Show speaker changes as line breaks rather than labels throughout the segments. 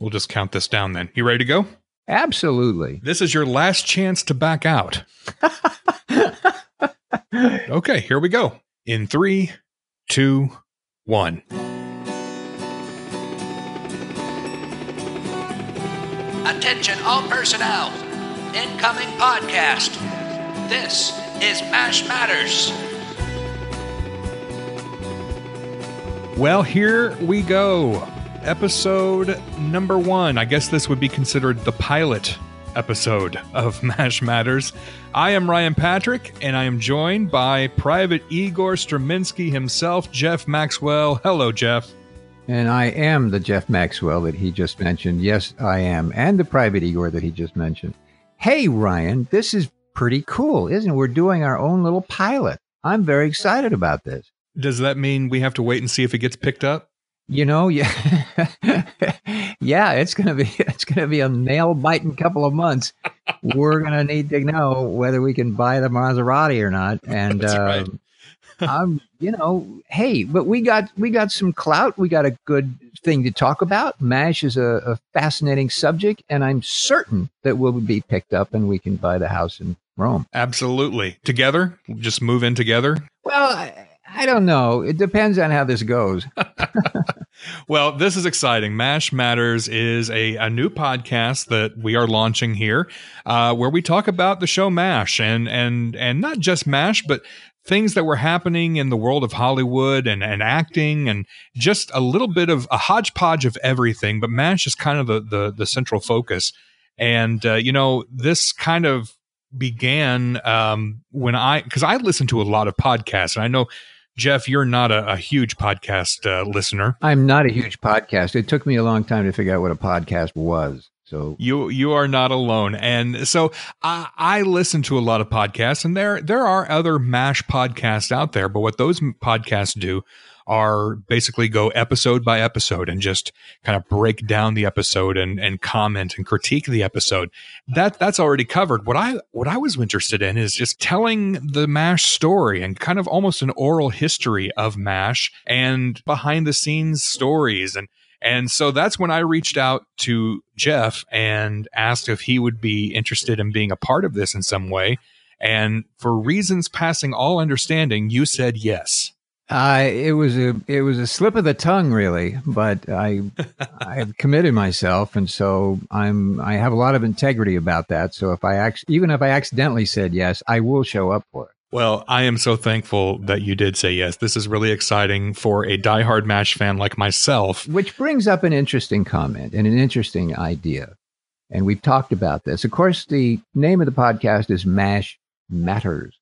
We'll just count this down then. You ready to go?
Absolutely.
This is your last chance to back out. okay, here we go. In three, two, one.
Attention all personnel. Incoming podcast. This is MASH Matters.
Well, here we go. Episode number one. I guess this would be considered the pilot episode of MASH Matters. I am Ryan Patrick, and I am joined by Private Igor Straminsky himself, Jeff Maxwell. Hello, Jeff.
And I am the Jeff Maxwell that he just mentioned. Yes, I am. And the private Igor that he just mentioned. Hey, Ryan, this is pretty cool, isn't it? We're doing our own little pilot. I'm very excited about this.
Does that mean we have to wait and see if it gets picked up?
You know, yeah, yeah, it's gonna be it's gonna be a nail biting couple of months. We're gonna need to know whether we can buy the Maserati or not, and uh,
right.
I'm, you know, hey, but we got we got some clout. We got a good thing to talk about. Mash is a, a fascinating subject, and I'm certain that we'll be picked up and we can buy the house in Rome.
Absolutely. Together? Just move in together?
Well, I, I don't know. It depends on how this goes.
Well, this is exciting. MASH Matters is a, a new podcast that we are launching here, uh, where we talk about the show MASH and and and not just MASH, but things that were happening in the world of Hollywood and, and acting and just a little bit of a hodgepodge of everything. But MASH is kind of the the, the central focus. And uh, you know, this kind of began um, when I because I listen to a lot of podcasts, and I know Jeff, you're not a, a huge podcast uh, listener.
I'm not a huge podcast. It took me a long time to figure out what a podcast was. So
You you are not alone, and so I, I listen to a lot of podcasts, and there there are other Mash podcasts out there. But what those podcasts do are basically go episode by episode and just kind of break down the episode and and comment and critique the episode. That that's already covered. What I what I was interested in is just telling the Mash story and kind of almost an oral history of Mash and behind the scenes stories and and so that's when I reached out to Jeff and asked if he would be interested in being a part of this in some way. And for reasons passing all understanding, you said yes.
Uh, it was a it was a slip of the tongue, really. But I I've committed myself, and so I'm I have a lot of integrity about that. So if I act, even if I accidentally said yes, I will show up for it.
Well, I am so thankful that you did say yes. This is really exciting for a diehard MASH fan like myself.
Which brings up an interesting comment and an interesting idea. And we've talked about this. Of course, the name of the podcast is MASH Matters.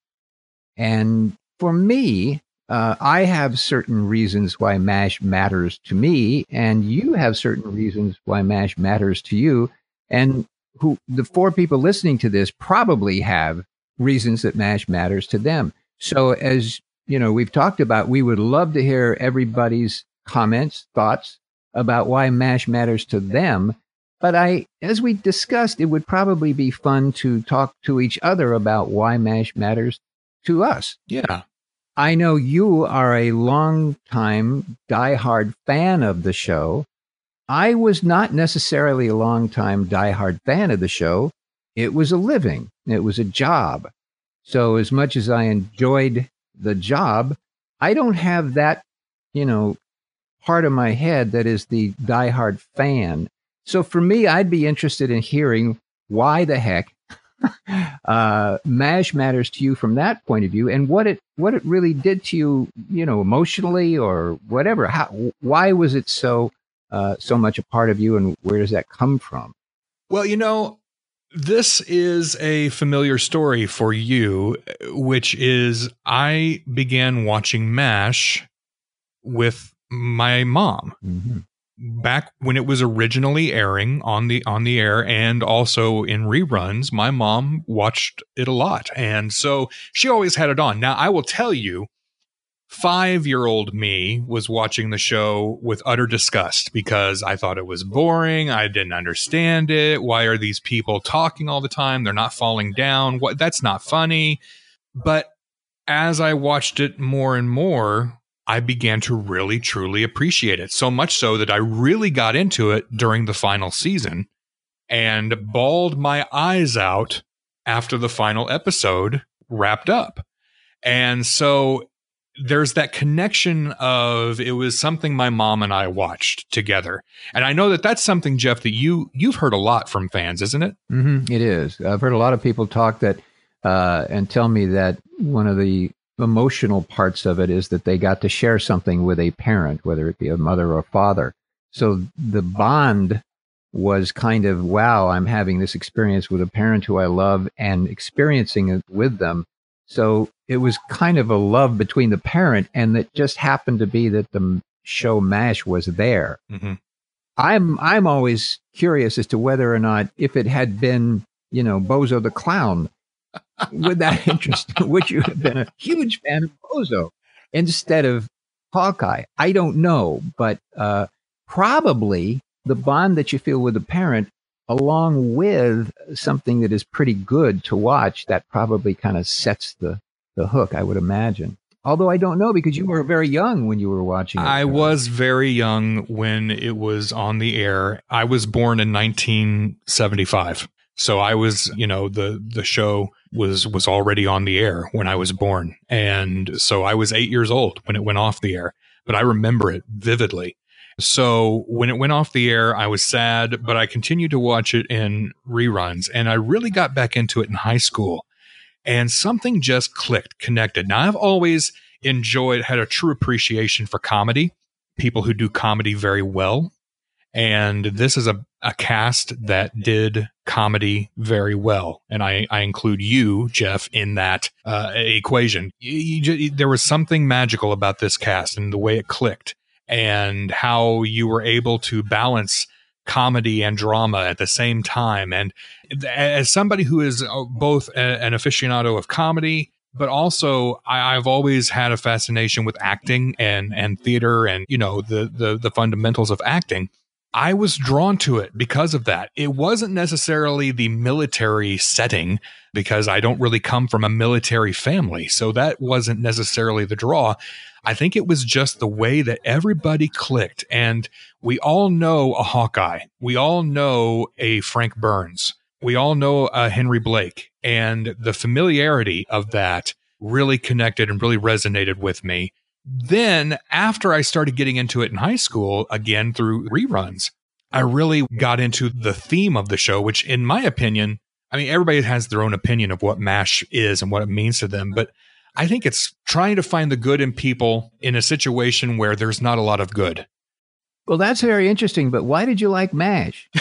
And for me, uh, I have certain reasons why MASH matters to me, and you have certain reasons why MASH matters to you. And who the four people listening to this probably have reasons that MASH matters to them. So, as you know, we've talked about, we would love to hear everybody's comments, thoughts about why MASH matters to them. But I, as we discussed, it would probably be fun to talk to each other about why MASH matters to us.
Yeah.
I know you are a long time diehard fan of the show. I was not necessarily a long time diehard fan of the show. It was a living. It was a job. So as much as I enjoyed the job, I don't have that, you know, part of my head that is the diehard fan. So for me, I'd be interested in hearing why the heck uh, MASH matters to you from that point of view, and what it what it really did to you, you know, emotionally or whatever. How why was it so uh, so much a part of you, and where does that come from?
Well, you know, this is a familiar story for you, which is I began watching MASH with my mom
Mm-hmm.
Back when it was originally airing on the on the air and also in reruns my mom watched it a lot. And so she always had it on. Now i will tell you 5-year-old me was watching the show with utter disgust because i thought it was boring. I didn't understand it. Why are these people talking all the time? They're not falling down. What that's not funny. But as i watched it more and more I began to really truly appreciate it. So much so that I really got into it during the final season and bawled my eyes out after the final episode wrapped up. And so there's that connection of it was something my mom and I watched together. And I know that that's something Jeff that you you've heard a lot from fans, isn't it?
Mm-hmm, it is. I've heard a lot of people talk that uh, and tell me that one of the emotional parts of it is that they got to share something with a parent, whether it be a mother or father. So the bond was kind of wow, I'm having this experience with a parent who I love and experiencing it with them. So it was kind of a love between the parent and it just happened to be that the show MASH was there. Mm-hmm. I'm I'm always curious as to whether or not if it had been, you know, Bozo the Clown, would that interest would you have been a huge fan of Bozo instead of Hawkeye? I don't know, but uh, probably the bond that you feel with the parent along with something that is pretty good to watch that probably kind of sets the the hook i would imagine although i don't know because you were very young when you were watching it.
i was very young when it was on the air i was born in 1975 so i was you know the the show was was already on the air when i was born and so i was 8 years old when it went off the air but i remember it vividly so when it went off the air, I was sad, but I continued to watch it in reruns. And I really got back into it in high school. And something just clicked, connected. Now, I've always enjoyed, had a true appreciation for comedy, people who do comedy very well. And this is a, a cast that did comedy very well. And I, I include you, Jeff, in that uh, equation. You, you, there was something magical about this cast and the way it clicked and how you were able to balance comedy and drama at the same time. And as somebody who is uh, both an aficionado of comedy, but also I, have always had a fascination with acting and and theater and you know the the the fundamentals of acting. I was drawn to it because of that. It wasn't necessarily the military setting because I don't really come from a military family. So that wasn't necessarily the draw. I think it was just the way that everybody clicked. And we all know a Hawkeye. We all know a Frank Burns. We all know a Henry Blake. And the familiarity of that really connected and really resonated with me. Then, after I started getting into it in high school, again through reruns, I really got into the theme of the show, which, in my opinion, I mean, everybody has their own opinion of what MASH is and what it means to them. But I think it's trying to find the good in people in a situation where there's not a lot of good.
Well, that's very interesting. But why did you like MASH?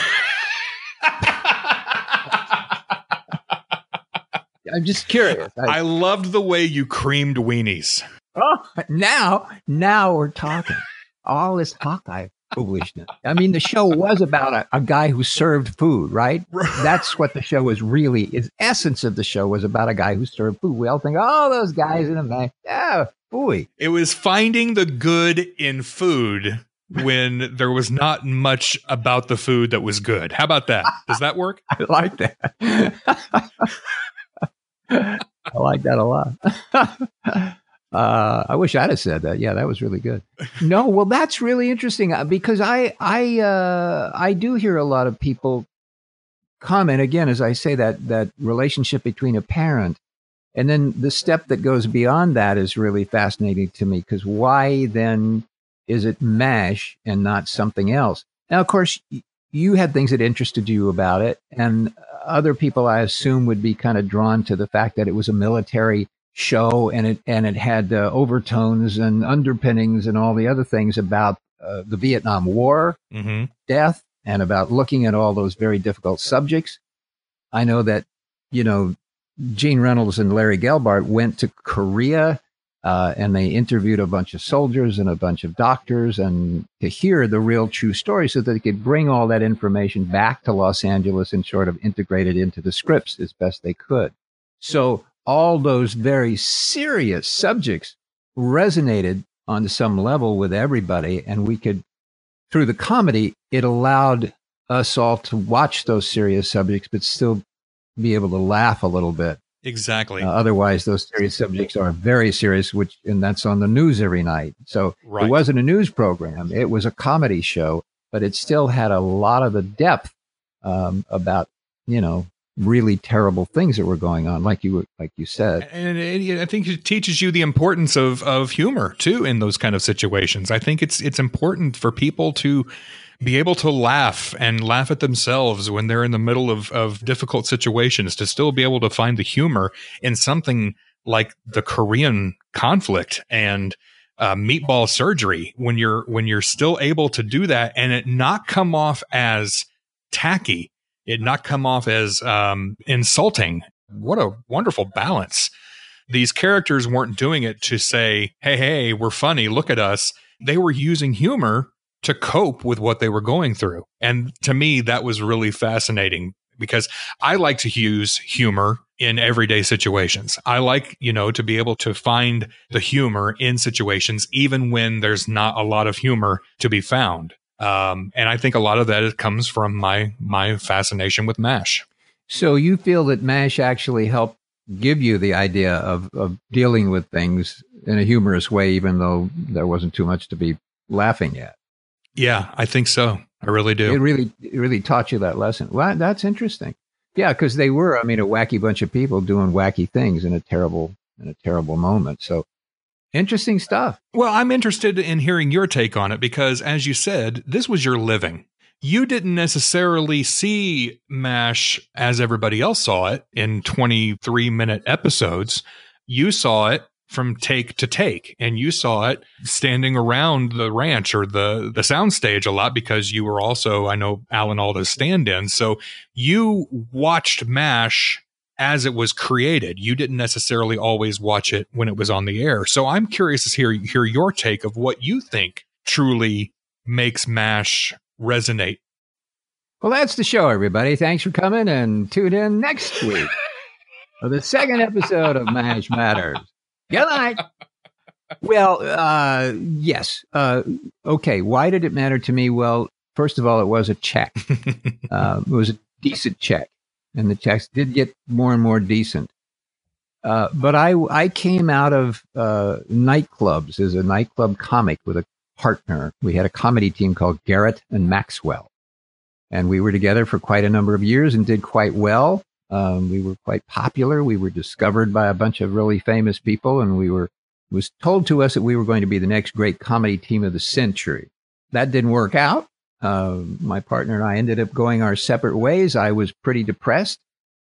I'm just curious.
I, I, loved the way you creamed weenies.
Oh, now, now we're talking. All this Hawkeye foolishness. I mean, the show was about a, a guy who served food, right? That's what the show was really. Its essence of the show was about a guy who served food. We all think, oh, those guys in a man. Yeah, boy.
It was finding the good in food when there was not much about the food that was good. How about that? Does that work?
I like that. I like that a lot. Uh, I wish I'd have said that. Yeah, that was really good. No, well, that's really interesting uh, because I I uh, I do hear a lot of people comment again, as I say that that relationship between a parent and then the step that goes beyond that is really fascinating to me because why then is it MASH and not something else? Now, of course, you had things that interested you about it, and other people, I assume, would be kind of drawn to the fact that it was a military show, and it and it had uh, overtones and underpinnings and all the other things about uh, the Vietnam War, mm-hmm. death, and about looking at all those very difficult subjects. I know that you know Gene Reynolds and Larry Gelbart went to Korea. Uh, and they interviewed a bunch of soldiers and a bunch of doctors and to hear the real true story so that they could bring all that information back to Los Angeles and sort of integrate it into the scripts as best they could. So all those very serious subjects resonated on some level with everybody. And we could, through the comedy, it allowed us all to watch those serious subjects, but still be able to laugh a little bit.
Exactly.
Uh, otherwise, those serious subjects are very serious, which and that's on the news every night. So
Right.
it wasn't a news program; it was a comedy show, but it still had a lot of the depth um, about you know really terrible things that were going on, like you like you said.
and it, I think it teaches you the importance of of humor too in those kind of situations. I think it's it's important for people to be able to laugh and laugh at themselves when they're in the middle of of difficult situations to still be able to find the humor in something like the Korean conflict and uh, meatball surgery when you're when you're still able to do that and it not come off as tacky it not come off as um, insulting. What a wonderful balance. These characters weren't doing it to say hey hey we're funny look at us. They were using humor to cope with what they were going through. And to me that was really fascinating because i like to use humor in everyday situations. I like you know to be able to find the humor in situations even when there's not a lot of humor to be found um, and i think a lot of that comes from my my fascination with mash
So you feel that MASH actually helped give you the idea of, of dealing with things in a humorous way, even though there wasn't too much to be laughing at.
yeah i think so i really do
It really, it really taught you that lesson. Well, that's interesting. Yeah, because they were, I mean, a wacky bunch of people doing wacky things in a terrible, in a terrible moment. So interesting stuff.
Well, I'm interested in hearing your take on it because, as you said, this was your living. You didn't necessarily see MASH as everybody else saw it in 23 minute episodes. You saw it from take to take, and you saw it standing around the ranch or the, the soundstage a lot because you were also, I know, Alan Alda's stand in. So you watched MASH as it was created. You didn't necessarily always watch it when it was on the air. So I'm curious to hear hear your take of what you think truly makes MASH resonate.
Well, that's the show, everybody. Thanks for coming and tune in next week for the second episode of MASH Matters. Good night. Well, uh, yes. Uh, okay. Why did it matter to me? Well, first of all, it was a check. Uh, it was a decent check, and the checks did get more and more decent. Uh, but I, I came out of uh, nightclubs as a nightclub comic with a partner. We had a comedy team called Garrett and Maxwell and we were together for quite a number of years and did quite well. Um, we were quite popular. We were discovered by a bunch of really famous people, and we were was told to us that we were going to be the next great comedy team of the century. That didn't work out. Uh, my partner and I ended up going our separate ways. I was pretty depressed,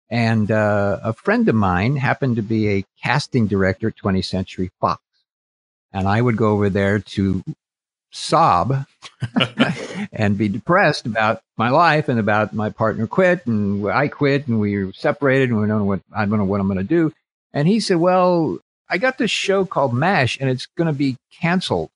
and uh, a friend of mine happened to be a casting director at 20th Century Fox, and I would go over there to sob and be depressed about my life and about my partner quit and I quit and we were separated and we don't know what I don't know what I'm going to do. And he said, "Well, I got this show called MASH and it's going to be canceled.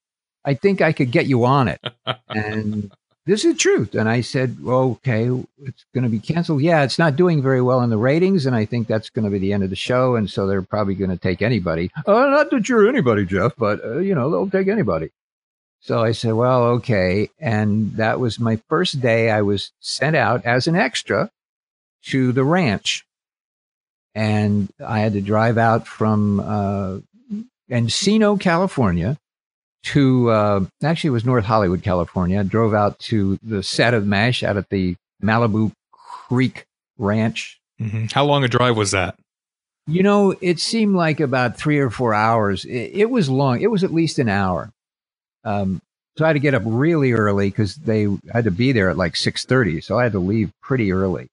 I think I could get you on it." and this is the truth. And I said, "Okay, it's going to be canceled. Yeah, it's not doing very well in the ratings, and I think that's going to be the end of the show. And so they're probably going to take anybody. Oh, not that you're anybody, Jeff, but uh, you know they'll take anybody." So I said, well, okay. And that was my first day. I was sent out as an extra to the ranch. And I had to drive out from uh, Encino, California to, uh, actually, it was North Hollywood, California. I drove out to the set of MASH out at the Malibu Creek Ranch.
Mhm. How long a drive was that?
You know, it seemed like about three or four hours. It, it was long. It was at least an hour. Um, so I had to get up really early because they had to be there at like six thirty. So I had to leave pretty early,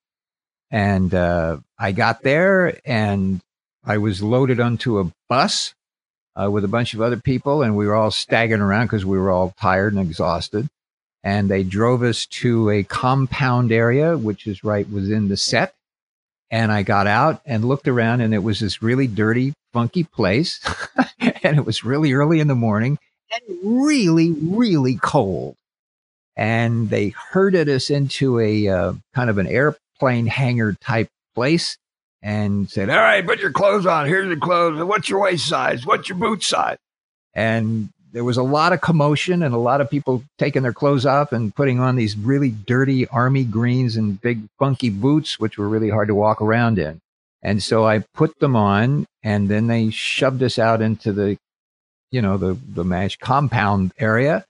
and uh, I got there and I was loaded onto a bus uh, with a bunch of other people, and we were all staggering around because we were all tired and exhausted. And they drove us to a compound area, which is right within the set. And I got out and looked around, and it was this really dirty, funky place. and it was really early in the morning and really, really cold. And they herded us into a uh, kind of an airplane hangar type place and said, All right, put your clothes on. Here's your clothes. What's your waist size? What's your boot size? And there was a lot of commotion and a lot of people taking their clothes off and putting on these really dirty army greens and big funky boots, which were really hard to walk around in. And so I put them on and then they shoved us out into the, you know, the, the MASH compound area.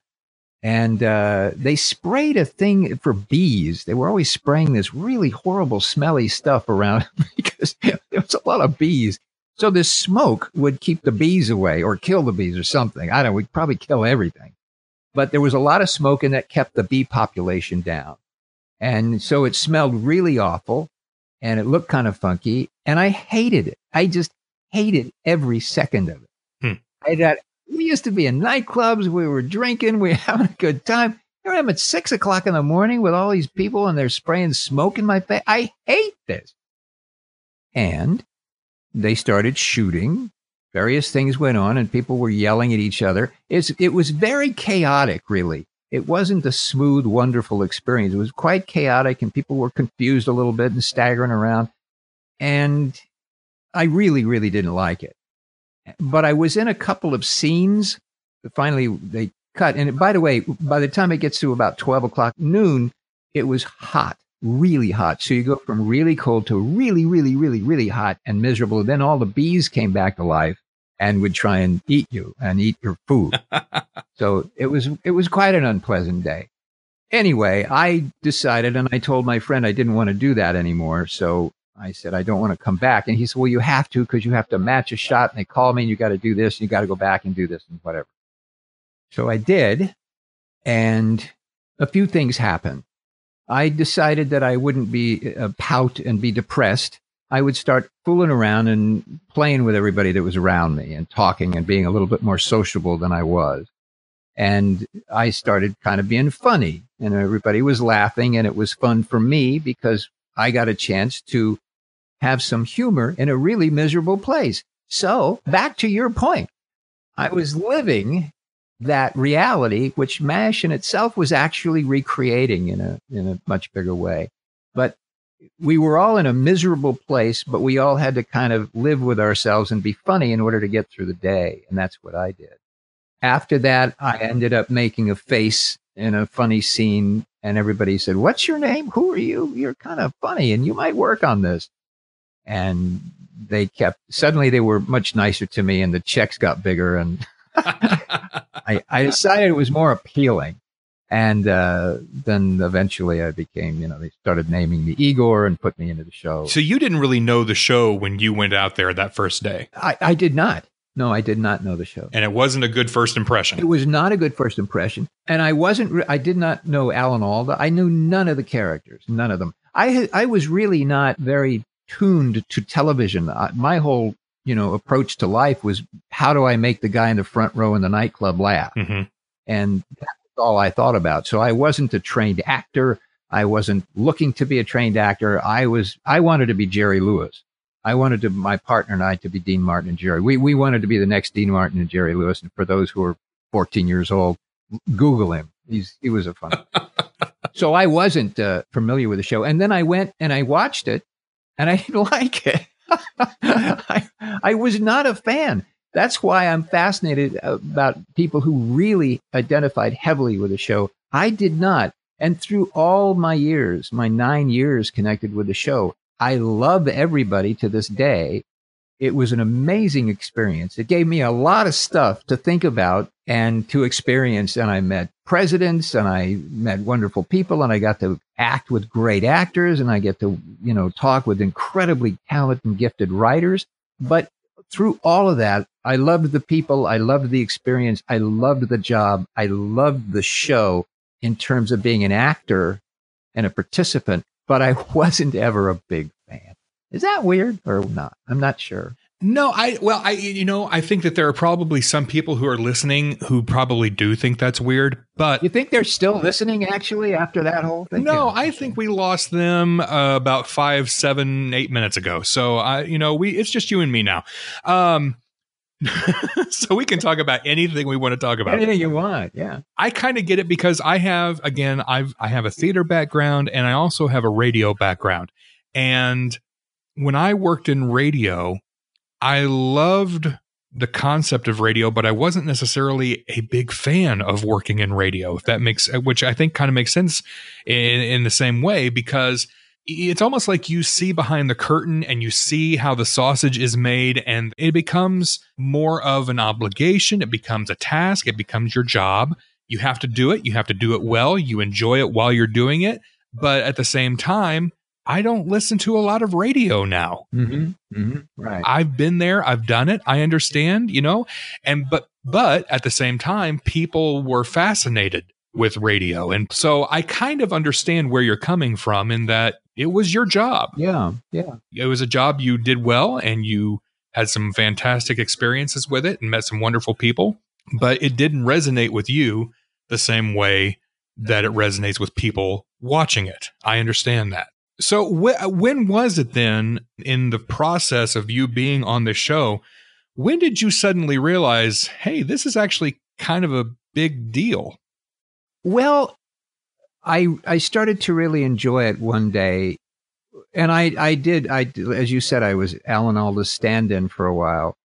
And uh, they sprayed a thing for bees. They were always spraying this really horrible, smelly stuff around because there was a lot of bees. So this smoke would keep the bees away or kill the bees or something. I don't know. We'd probably kill everything. But there was a lot of smoke and that kept the bee population down. And so it smelled really awful and it looked kind of funky. And I hated it. I just hated every second of it.
Hmm.
I thought, we used to be in nightclubs. We were drinking. We were having a good time. Here I am at six o'clock in the morning with all these people and they're spraying smoke in my face. I hate this. And they started shooting. Various things went on and people were yelling at each other. It's, it was very chaotic, really. It wasn't a smooth, wonderful experience. It was quite chaotic and people were confused a little bit and staggering around. And I really, really didn't like it but I was in a couple of scenes. Finally, they cut. And by the way, by the time it gets to about 12 o'clock noon, it was hot, really hot. So you go from really cold to really, really, really, really hot and miserable. And then all the bees came back to life and would try and eat you and eat your food. so it was, it was quite an unpleasant day. Anyway, I decided and I told my friend I didn't want to do that anymore. So I said, I don't want to come back. And he said, Well, you have to because you have to match a shot. And they call me and you got to do this and you got to go back and do this and whatever. So I did. And a few things happened. I decided that I wouldn't be uh, pout and be depressed. I would start fooling around and playing with everybody that was around me and talking and being a little bit more sociable than I was. And I started kind of being funny and everybody was laughing and it was fun for me because I got a chance to have some humor in a really miserable place. So back to your point, I was living that reality, which MASH in itself was actually recreating in a, in a much bigger way. But we were all in a miserable place, but we all had to kind of live with ourselves and be funny in order to get through the day. And that's what I did. After that, I ended up making a face in a funny scene and everybody said, What's your name? Who are you? You're kind of funny and you might work on this. And they kept, suddenly they were much nicer to me and the checks got bigger. And I, I, decided it was more appealing. And uh, then eventually I became, you know, they started naming me Igor and put me into the show.
So you didn't really know the show when you went out there that first day?
I, I did not. No, I did not know the show.
And it wasn't a good first impression.
It was not a good first impression. And I wasn't, I did not know Alan Alda. I knew none of the characters, none of them. I, I was really not very tuned to television. my whole, you know, approach to life was how do I make the guy in the front row in the nightclub laugh?
Mm-hmm.
And that's all I thought about. So I wasn't a trained actor. I wasn't looking to be a trained actor. I was, I wanted to be Jerry Lewis. I wanted to, my partner and I to be Dean Martin and Jerry. We, we wanted to be the next Dean Martin and Jerry Lewis. And for those who are 14 years old, Google him. He's, he was a fun. so I wasn't uh, familiar with the show. And then I went and I watched it and I didn't like it. I, I was not a fan. That's why I'm fascinated about people who really identified heavily with the show. I did not. And through all my years, my nine years connected with the show, I love everybody to this day. It was an amazing experience. It gave me a lot of stuff to think about and to experience. And I met presidents and I met wonderful people and I got to act with great actors and I get to, you know, talk with incredibly talented and gifted writers. But through all of that, I loved the people. I loved the experience. I loved the job. I loved the show in terms of being an actor and a participant but I wasn't ever a big fan. Is that weird or not? I'm not sure.
No, I well, I you know, I think that there are probably some people who are listening who probably do think that's weird, but
you think they're still listening actually after that whole thing?
No, I think we lost them uh, about five, seven, eight minutes ago. So I, you know, we it's just you and me now. Um, so we can talk about anything we want to talk about.
Anything you want, yeah.
I kind of get it because I have again, I've I have a theater background and I also have a radio background. And when I worked in radio, I loved the concept of radio, but I wasn't necessarily a big fan of working in radio. If that makes, which I think kind of makes sense in in the same way because it's almost like you see behind the curtain and you see how the sausage is made and it becomes more of an obligation. It becomes a task. It becomes your job. You have to do it. You have to do it well. You enjoy it while you're doing it. But at the same time i don't listen to a lot of radio now.
Mm-hmm. Mm-hmm. Right.
I've been there, I've done it, I understand, you know, and but but at the same time, people were fascinated with radio. And so I kind of understand where you're coming from in that it was your job.
yeah. Yeah.
It was a job you did well and you had some fantastic experiences with it and met some wonderful people, but it didn't resonate with you the same way that it resonates with people watching it. I understand that. So wh- when was it then in the process of you being on the show? When did you suddenly realize, hey, this is actually kind of a big deal?
Well, I I started to really enjoy it one day, and I I did I as you said I was Alan Alda's stand-in for a while,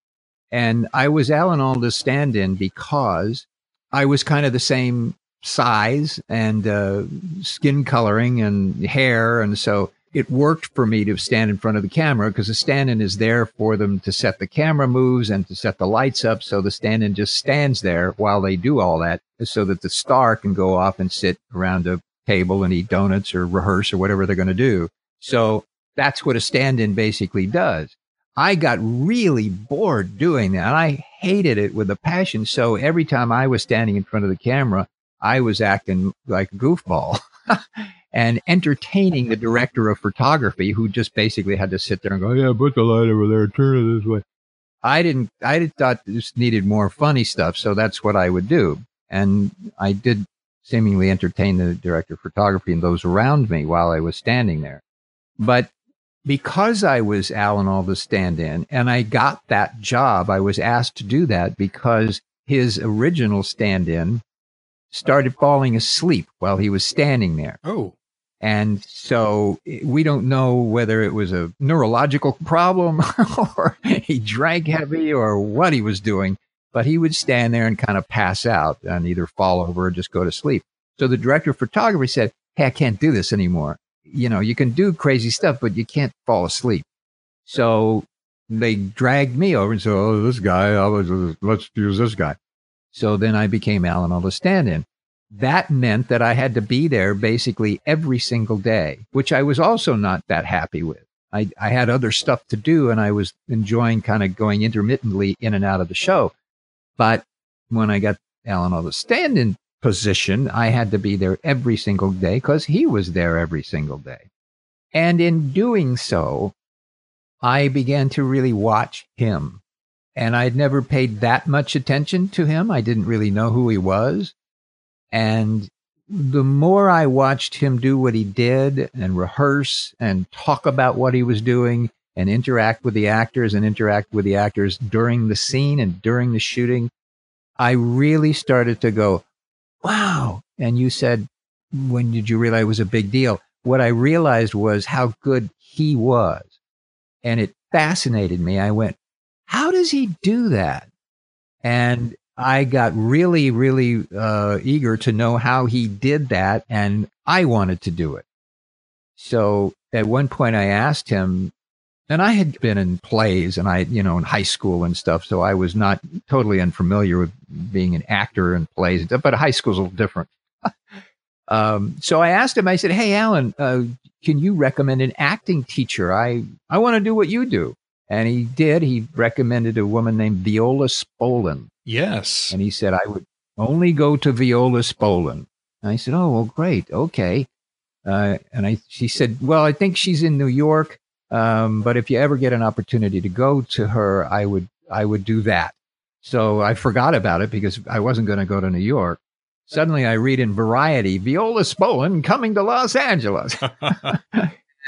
and I was Alan Alda's stand-in because I was kind of the same size and uh, skin coloring and hair, and so it worked for me to stand in front of the camera because the stand-in is there for them to set the camera moves and to set the lights up. So the stand-in just stands there while they do all that so that the star can go off and sit around a table and eat donuts or rehearse or whatever they're going to do. So that's what a stand-in basically does. I got really bored doing that. I hated it with a passion. So every time I was standing in front of the camera, I was acting like a goofball. and entertaining the director of photography who just basically had to sit there and go, yeah, put the light over there, turn it this way. I didn't, I thought this needed more funny stuff. So that's what I would do. And I did seemingly entertain the director of photography and those around me while I was standing there. But because I was Alan Alda's stand in and I got that job, I was asked to do that because his original stand in started falling asleep while he was standing there.
Oh,
And so we don't know whether it was a neurological problem or he drank heavy or what he was doing, but he would stand there and kind of pass out and either fall over or just go to sleep. So the director of photography said, Hey, I can't do this anymore. You know, you can do crazy stuff, but you can't fall asleep. So they dragged me over and said, Oh, this guy, was, uh, let's use this guy. So then I became Alan Alda stand in that meant that I had to be there basically every single day, which I was also not that happy with. I, I had other stuff to do and I was enjoying kind of going intermittently in and out of the show. But when I got Alan the stand in position, I had to be there every single day because he was there every single day. And in doing so, I began to really watch him. And I'd never paid that much attention to him. I didn't really know who he was. And the more I watched him do what he did and rehearse and talk about what he was doing and interact with the actors and interact with the actors during the scene and during the shooting, I really started to go, wow. And you said, when did you realize it was a big deal? What I realized was how good he was. And it fascinated me. I went, how does he do that? And I got really, really uh, eager to know how he did that, and I wanted to do it. So at one point, I asked him, and I had been in plays and I, you know, in high school and stuff, so I was not totally unfamiliar with being an actor in plays, but high school's a little different. um, so I asked him, I said, Hey, Alan, uh, can you recommend an acting teacher? I, I want to do what you do. And he did. He recommended a woman named Viola Spolin.
yes.
And he said, I would only go to Viola Spolin. And I said, Oh, well, great. Okay. Uh, and I, she said, Well, I think she's in New York. Um, but if you ever get an opportunity to go to her, I would, I would do that. So I forgot about it because I wasn't going to go to New York. Suddenly I read in Variety, Viola Spolin coming to Los Angeles.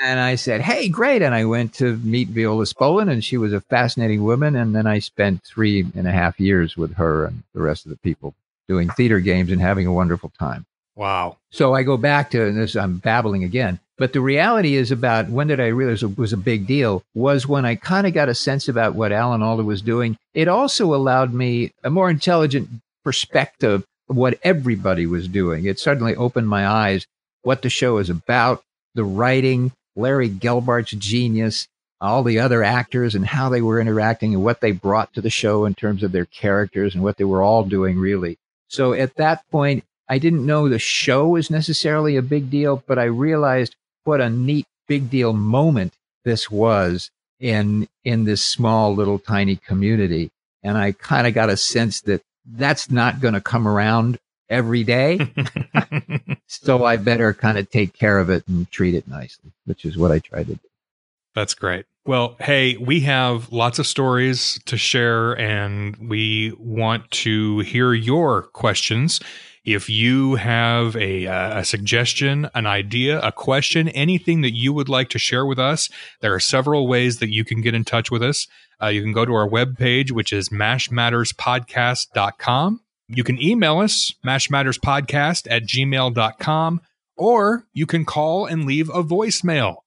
And I said, Hey, great. And I went to meet Viola Spolin, and she was a fascinating woman. And then I spent three and a half years with her and the rest of the people doing theater games and having a wonderful time.
wow.
So I go back to this, I'm babbling again. But the reality is about when did I realize it was a big deal was when I kind of got a sense about what Alan Alda was doing. It also allowed me a more intelligent perspective of what everybody was doing. It suddenly opened my eyes, what the show is about, the writing, Larry Gelbart's genius, all the other actors and how they were interacting and what they brought to the show in terms of their characters and what they were all doing really. So at that point, I didn't know the show was necessarily a big deal, but I realized what a neat big deal moment this was in in this small little tiny community. And I kind of got a sense that that's not going to come around every day. so I better kind of take care of it and treat it nicely, which is what I try to do.
That's great. Well, hey, we have lots of stories to share and we want to hear your questions. If you have a, a suggestion, an idea, a question, anything that you would like to share with us, there are several ways that you can get in touch with us. Uh, you can go to our webpage, which is mashmatterspodcast.com. You can email us, mashmatterspodcast at gmail.com, or you can call and leave a voicemail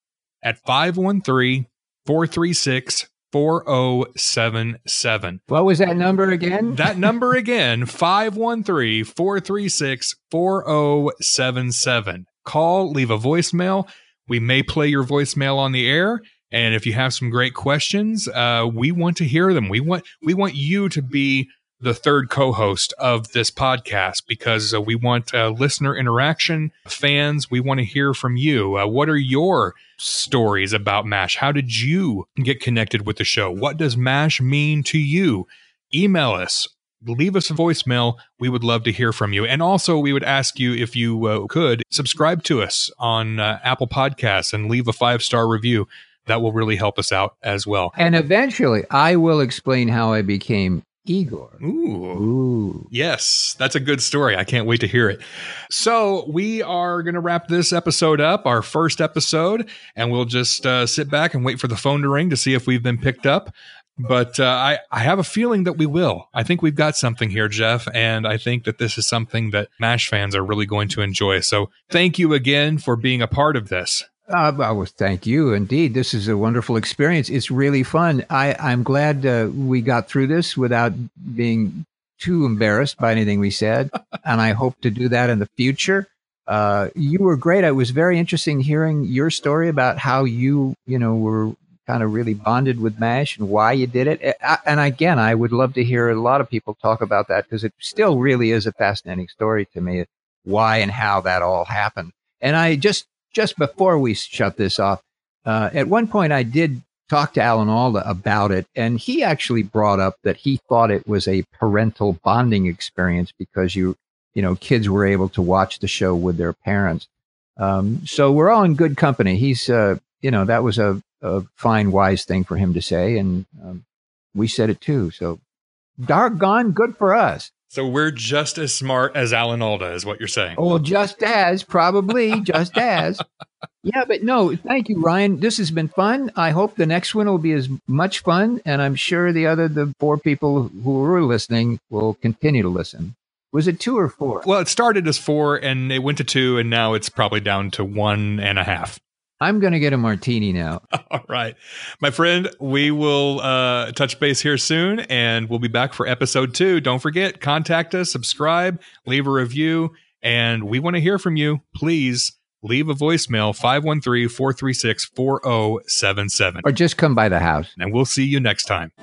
at 513 436 4077.
What was that number again?
That number again, 513 436 4077. Call, leave a voicemail. We may play your voicemail on the air. And if you have some great questions, uh, we want to hear them. We want we want you to be the third co-host of this podcast because uh, we want uh, listener interaction, fans. We want to hear from you. Uh, what are your stories about MASH? How did you get connected with the show? What does MASH mean to you? Email us. Leave us a voicemail. We would love to hear from you. And also, we would ask you if you uh, could subscribe to us on uh, Apple Podcasts and leave a five star review. That will really help us out as well.
And eventually, I will explain how I became Igor.
Ooh.
Ooh.
Yes, that's a good story. I can't wait to hear it. So, we are going to wrap this episode up, our first episode, and we'll just uh, sit back and wait for the phone to ring to see if we've been picked up. But uh, I, I have a feeling that we will. I think we've got something here, Jeff, and I think that this is something that MASH fans are really going to enjoy. So, thank you again for being a part of this.
Uh, I was thank you. Indeed, this is a wonderful experience. It's really fun. I, I'm glad uh, we got through this without being too embarrassed by anything we said, and I hope to do that in the future. Uh, you were great. It was very interesting hearing your story about how you, you know, were kind of really bonded with MASH and why you did it. And again, I would love to hear a lot of people talk about that because it still really is a fascinating story to me, why and how that all happened. And I just just before we shut this off, uh, at one point I did talk to Alan Alda about it, and he actually brought up that he thought it was a parental bonding experience because you, you know, kids were able to watch the show with their parents. Um, so we're all in good company. He's, uh, you know, that was a, a, fine, wise thing for him to say, and um, we said it too. So, doggone good for us.
So we're just as smart as Alan Alda, is what you're saying.
Oh, just as, probably, just as. Yeah, but no, thank you, Ryan. This has been fun. I hope the next one will be as much fun, and I'm sure the other the four people who were listening will continue to listen. Was it two or four?
Well, it started as four, and it went to two, and now it's probably down to one and a half.
I'm going to get a martini now.
All right. My friend, we will uh, touch base here soon and we'll be back for episode two. Don't forget, contact us, subscribe, leave a review, and we want to hear from you. Please leave a voicemail 513 436 4077.
Or just come by the house.
And we'll see you next time.